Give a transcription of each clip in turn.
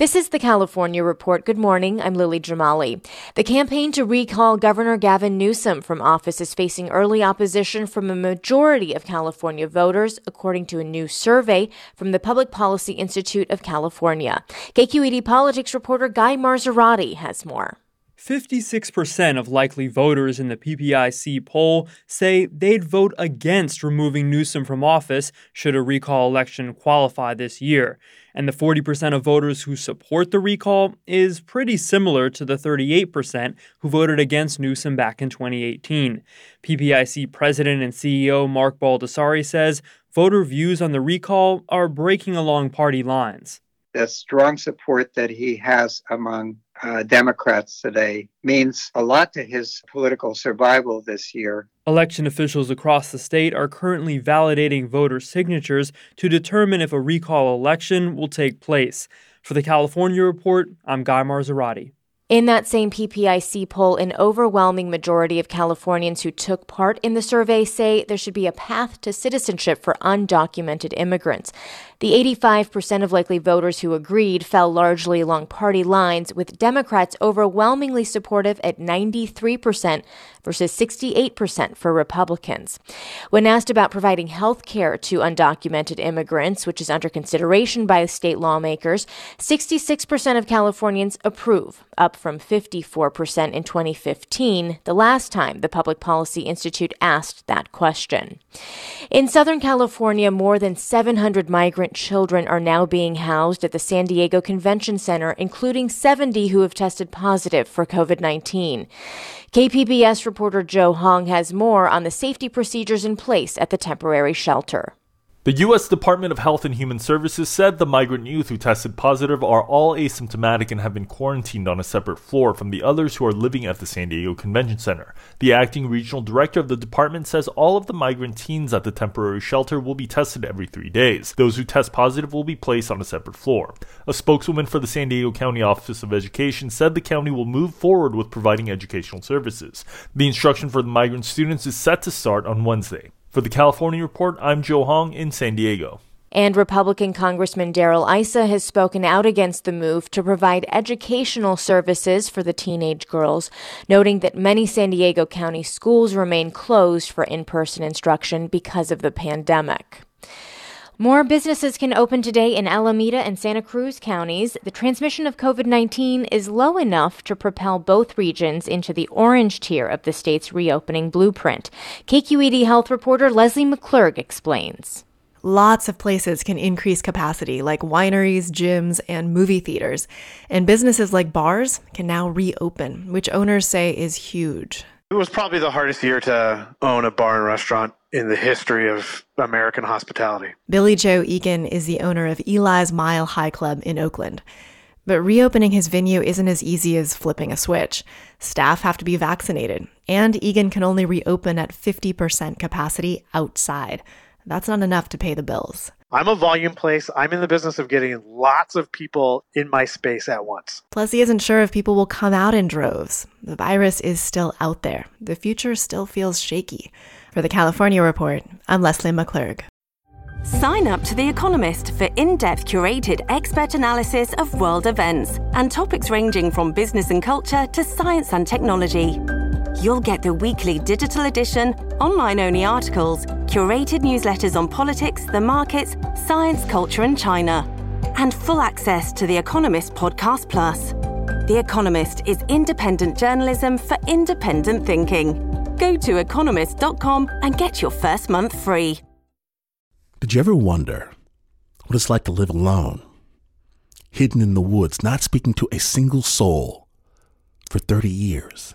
This is the California Report. Good morning. I'm Lily Jamali. The campaign to recall Governor Gavin Newsom from office is facing early opposition from a majority of California voters, according to a new survey from the Public Policy Institute of California. KQED politics reporter Guy Marzorati has more. 56% of likely voters in the PPIC poll say they'd vote against removing Newsom from office should a recall election qualify this year. And the 40% of voters who support the recall is pretty similar to the 38% who voted against Newsom back in 2018. PPIC president and CEO Mark Baldassare says voter views on the recall are breaking along party lines. The strong support that he has among uh, Democrats today means a lot to his political survival this year. Election officials across the state are currently validating voter signatures to determine if a recall election will take place. For the California Report, I'm Guy Marzorati. In that same PPIC poll, an overwhelming majority of Californians who took part in the survey say there should be a path to citizenship for undocumented immigrants. The 85% of likely voters who agreed fell largely along party lines, with Democrats overwhelmingly supportive at 93% versus 68% for Republicans. When asked about providing health care to undocumented immigrants, which is under consideration by state lawmakers, 66% of Californians approve, up from 54% in 2015, the last time the Public Policy Institute asked that question. In Southern California, more than 700 migrant children are now being housed at the San Diego Convention Center, including 70 who have tested positive for COVID 19. KPBS reporter Joe Hong has more on the safety procedures in place at the temporary shelter. The U.S. Department of Health and Human Services said the migrant youth who tested positive are all asymptomatic and have been quarantined on a separate floor from the others who are living at the San Diego Convention Center. The acting regional director of the department says all of the migrant teens at the temporary shelter will be tested every three days. Those who test positive will be placed on a separate floor. A spokeswoman for the San Diego County Office of Education said the county will move forward with providing educational services. The instruction for the migrant students is set to start on Wednesday. For the California Report, I'm Joe Hong in San Diego. And Republican Congressman Darrell Issa has spoken out against the move to provide educational services for the teenage girls, noting that many San Diego County schools remain closed for in person instruction because of the pandemic. More businesses can open today in Alameda and Santa Cruz counties. The transmission of COVID 19 is low enough to propel both regions into the orange tier of the state's reopening blueprint. KQED health reporter Leslie McClurg explains. Lots of places can increase capacity, like wineries, gyms, and movie theaters. And businesses like bars can now reopen, which owners say is huge. It was probably the hardest year to own a bar and restaurant in the history of American hospitality. Billy Joe Egan is the owner of Eli's Mile High Club in Oakland. But reopening his venue isn't as easy as flipping a switch. Staff have to be vaccinated, and Egan can only reopen at 50% capacity outside. That's not enough to pay the bills. I'm a volume place. I'm in the business of getting lots of people in my space at once. Plus, he isn't sure if people will come out in droves. The virus is still out there. The future still feels shaky. For the California Report, I'm Leslie McClurg. Sign up to The Economist for in depth curated expert analysis of world events and topics ranging from business and culture to science and technology. You'll get the weekly digital edition, online only articles, curated newsletters on politics, the markets, science, culture, and China, and full access to The Economist Podcast Plus. The Economist is independent journalism for independent thinking. Go to economist.com and get your first month free. Did you ever wonder what it's like to live alone, hidden in the woods, not speaking to a single soul for 30 years?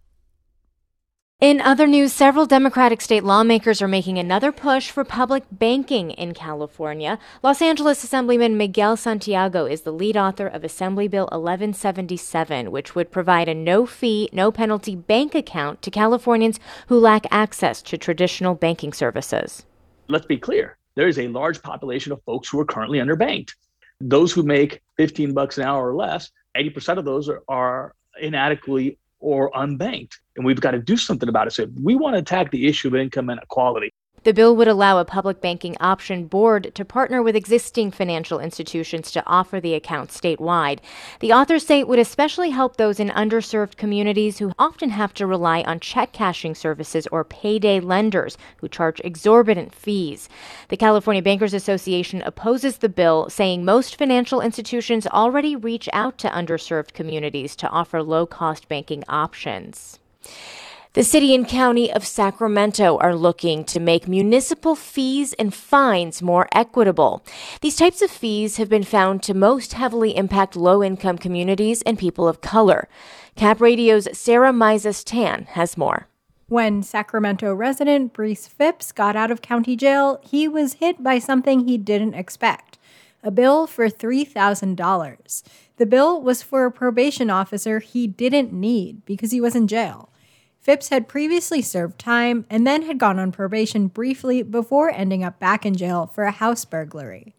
In other news, several Democratic state lawmakers are making another push for public banking in California. Los Angeles Assemblyman Miguel Santiago is the lead author of Assembly Bill 1177, which would provide a no fee, no penalty bank account to Californians who lack access to traditional banking services. Let's be clear there is a large population of folks who are currently underbanked. Those who make 15 bucks an hour or less, 80% of those are, are inadequately or unbanked. And we've got to do something about it. So we want to attack the issue of income inequality. The bill would allow a public banking option board to partner with existing financial institutions to offer the account statewide. The authors say it would especially help those in underserved communities who often have to rely on check cashing services or payday lenders who charge exorbitant fees. The California Bankers Association opposes the bill, saying most financial institutions already reach out to underserved communities to offer low cost banking options. The city and county of Sacramento are looking to make municipal fees and fines more equitable. These types of fees have been found to most heavily impact low income communities and people of color. Cap Radio's Sarah Mizes Tan has more. When Sacramento resident Brees Phipps got out of county jail, he was hit by something he didn't expect a bill for $3,000. The bill was for a probation officer he didn't need because he was in jail. Phipps had previously served time and then had gone on probation briefly before ending up back in jail for a house burglary.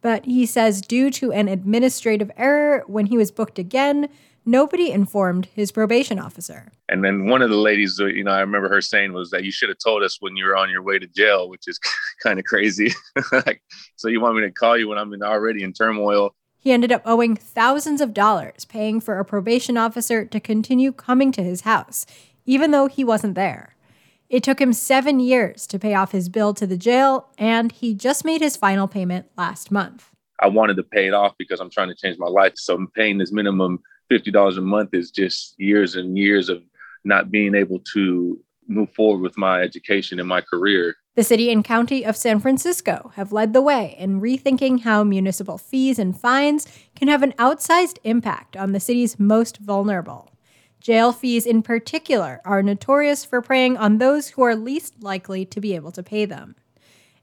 But he says, due to an administrative error, when he was booked again, nobody informed his probation officer. And then one of the ladies, uh, you know, I remember her saying was that you should have told us when you were on your way to jail, which is kind of crazy. like, so you want me to call you when I'm in, already in turmoil? He ended up owing thousands of dollars paying for a probation officer to continue coming to his house even though he wasn't there. It took him seven years to pay off his bill to the jail, and he just made his final payment last month. I wanted to pay it off because I'm trying to change my life. So I'm paying this minimum $50 a month is just years and years of not being able to move forward with my education and my career. The city and county of San Francisco have led the way in rethinking how municipal fees and fines can have an outsized impact on the city's most vulnerable. Jail fees, in particular, are notorious for preying on those who are least likely to be able to pay them.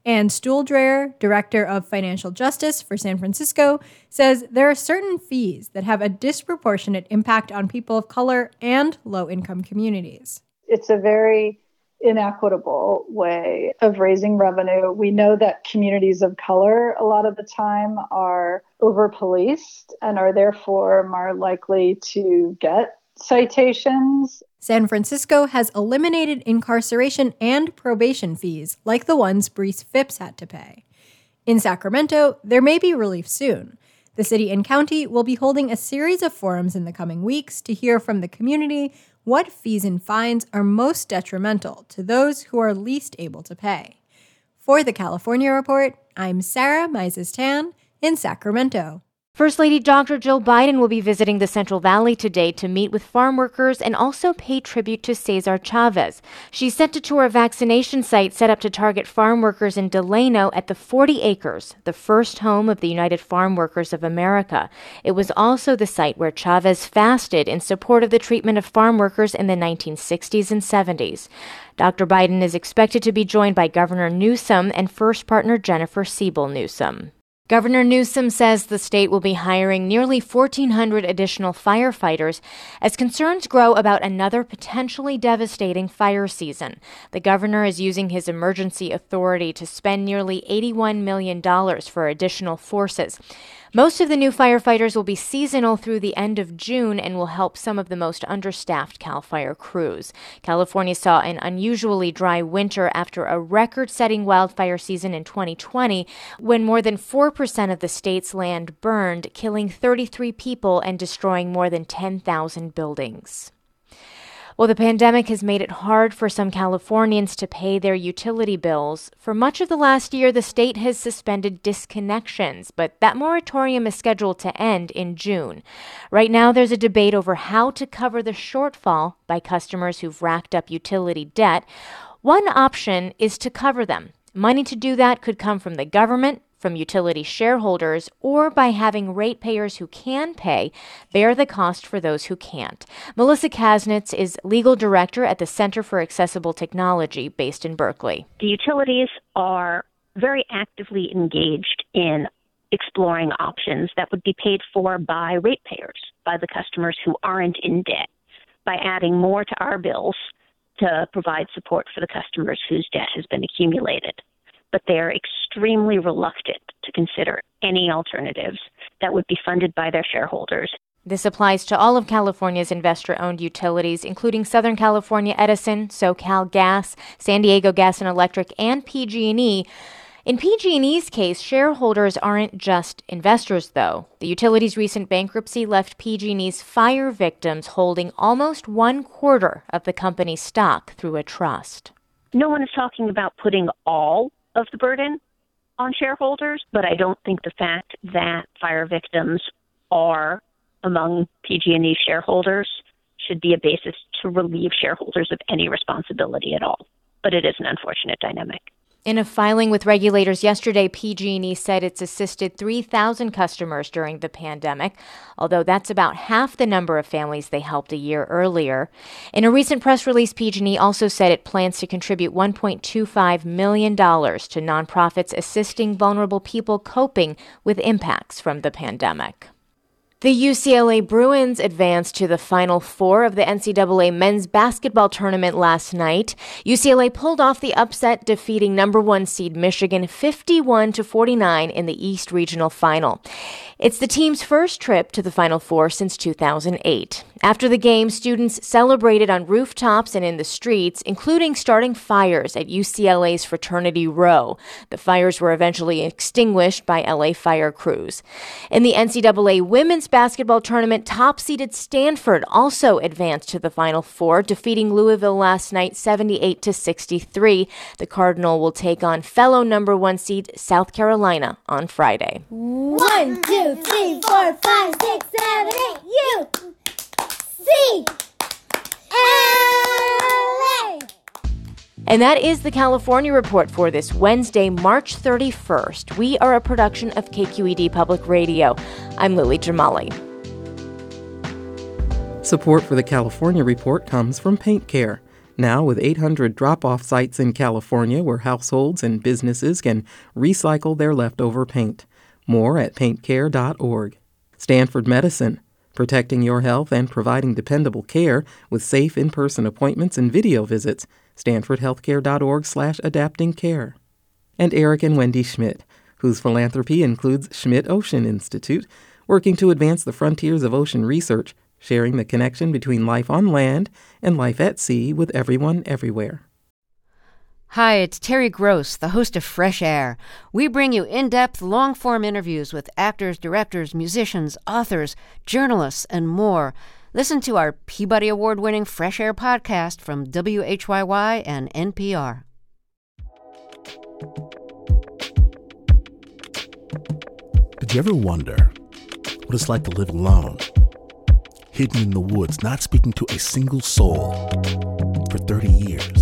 Anne Stuhldreher, Director of Financial Justice for San Francisco, says there are certain fees that have a disproportionate impact on people of color and low income communities. It's a very inequitable way of raising revenue. We know that communities of color, a lot of the time, are over policed and are therefore more likely to get citations. San Francisco has eliminated incarceration and probation fees like the ones Brees Phipps had to pay. In Sacramento, there may be relief soon. The city and county will be holding a series of forums in the coming weeks to hear from the community what fees and fines are most detrimental to those who are least able to pay. For the California Report, I'm Sarah Mizes Tan in Sacramento. First Lady Dr. Jill Biden will be visiting the Central Valley today to meet with farm workers and also pay tribute to Cesar Chavez. She sent to tour a vaccination site set up to target farm workers in Delano at the 40 Acres, the first home of the United Farm Workers of America. It was also the site where Chavez fasted in support of the treatment of farm workers in the 1960s and 70s. Dr. Biden is expected to be joined by Governor Newsom and first partner Jennifer Siebel Newsom. Governor Newsom says the state will be hiring nearly 1,400 additional firefighters as concerns grow about another potentially devastating fire season. The governor is using his emergency authority to spend nearly $81 million for additional forces. Most of the new firefighters will be seasonal through the end of June and will help some of the most understaffed CAL FIRE crews. California saw an unusually dry winter after a record setting wildfire season in 2020 when more than 4% of the state's land burned, killing 33 people and destroying more than 10,000 buildings. Well, the pandemic has made it hard for some Californians to pay their utility bills. For much of the last year, the state has suspended disconnections, but that moratorium is scheduled to end in June. Right now, there's a debate over how to cover the shortfall by customers who've racked up utility debt. One option is to cover them. Money to do that could come from the government, from utility shareholders or by having ratepayers who can pay bear the cost for those who can't. Melissa Kasnitz is legal director at the Center for Accessible Technology based in Berkeley. The utilities are very actively engaged in exploring options that would be paid for by ratepayers, by the customers who aren't in debt, by adding more to our bills to provide support for the customers whose debt has been accumulated. But they are extremely reluctant to consider any alternatives that would be funded by their shareholders. This applies to all of California's investor owned utilities, including Southern California Edison, SoCal Gas, San Diego Gas and Electric, and PG&E. In PG&E's case, shareholders aren't just investors though. The utility's recent bankruptcy left PG&E's fire victims holding almost one quarter of the company's stock through a trust. No one is talking about putting all of the burden on shareholders, but I don't think the fact that fire victims are among PG&E shareholders should be a basis to relieve shareholders of any responsibility at all. But it is an unfortunate dynamic. In a filing with regulators yesterday, PG&E said it's assisted 3,000 customers during the pandemic, although that's about half the number of families they helped a year earlier. In a recent press release, PG&E also said it plans to contribute 1.25 million dollars to nonprofits assisting vulnerable people coping with impacts from the pandemic. The UCLA Bruins advanced to the Final Four of the NCAA men's basketball tournament last night. UCLA pulled off the upset, defeating number one seed Michigan 51 to 49 in the East Regional Final. It's the team's first trip to the Final Four since 2008. After the game, students celebrated on rooftops and in the streets, including starting fires at UCLA's Fraternity Row. The fires were eventually extinguished by LA fire crews. In the NCAA women's basketball tournament, top seeded Stanford also advanced to the Final Four, defeating Louisville last night 78 to 63. The Cardinal will take on fellow number one seed South Carolina on Friday. One, two, three, four, five, six, seven, eight. U C L A. And that is the California Report for this Wednesday, March 31st. We are a production of KQED Public Radio. I'm Lily Jamali. Support for the California Report comes from Paint Care. Now, with 800 drop off sites in California where households and businesses can recycle their leftover paint. More at paintcare.org. Stanford Medicine, protecting your health and providing dependable care with safe in-person appointments and video visits. stanfordhealthcare.org slash adapting care. And Eric and Wendy Schmidt, whose philanthropy includes Schmidt Ocean Institute, working to advance the frontiers of ocean research, sharing the connection between life on land and life at sea with everyone everywhere. Hi, it's Terry Gross, the host of Fresh Air. We bring you in depth, long form interviews with actors, directors, musicians, authors, journalists, and more. Listen to our Peabody Award winning Fresh Air podcast from WHYY and NPR. Did you ever wonder what it's like to live alone, hidden in the woods, not speaking to a single soul for 30 years?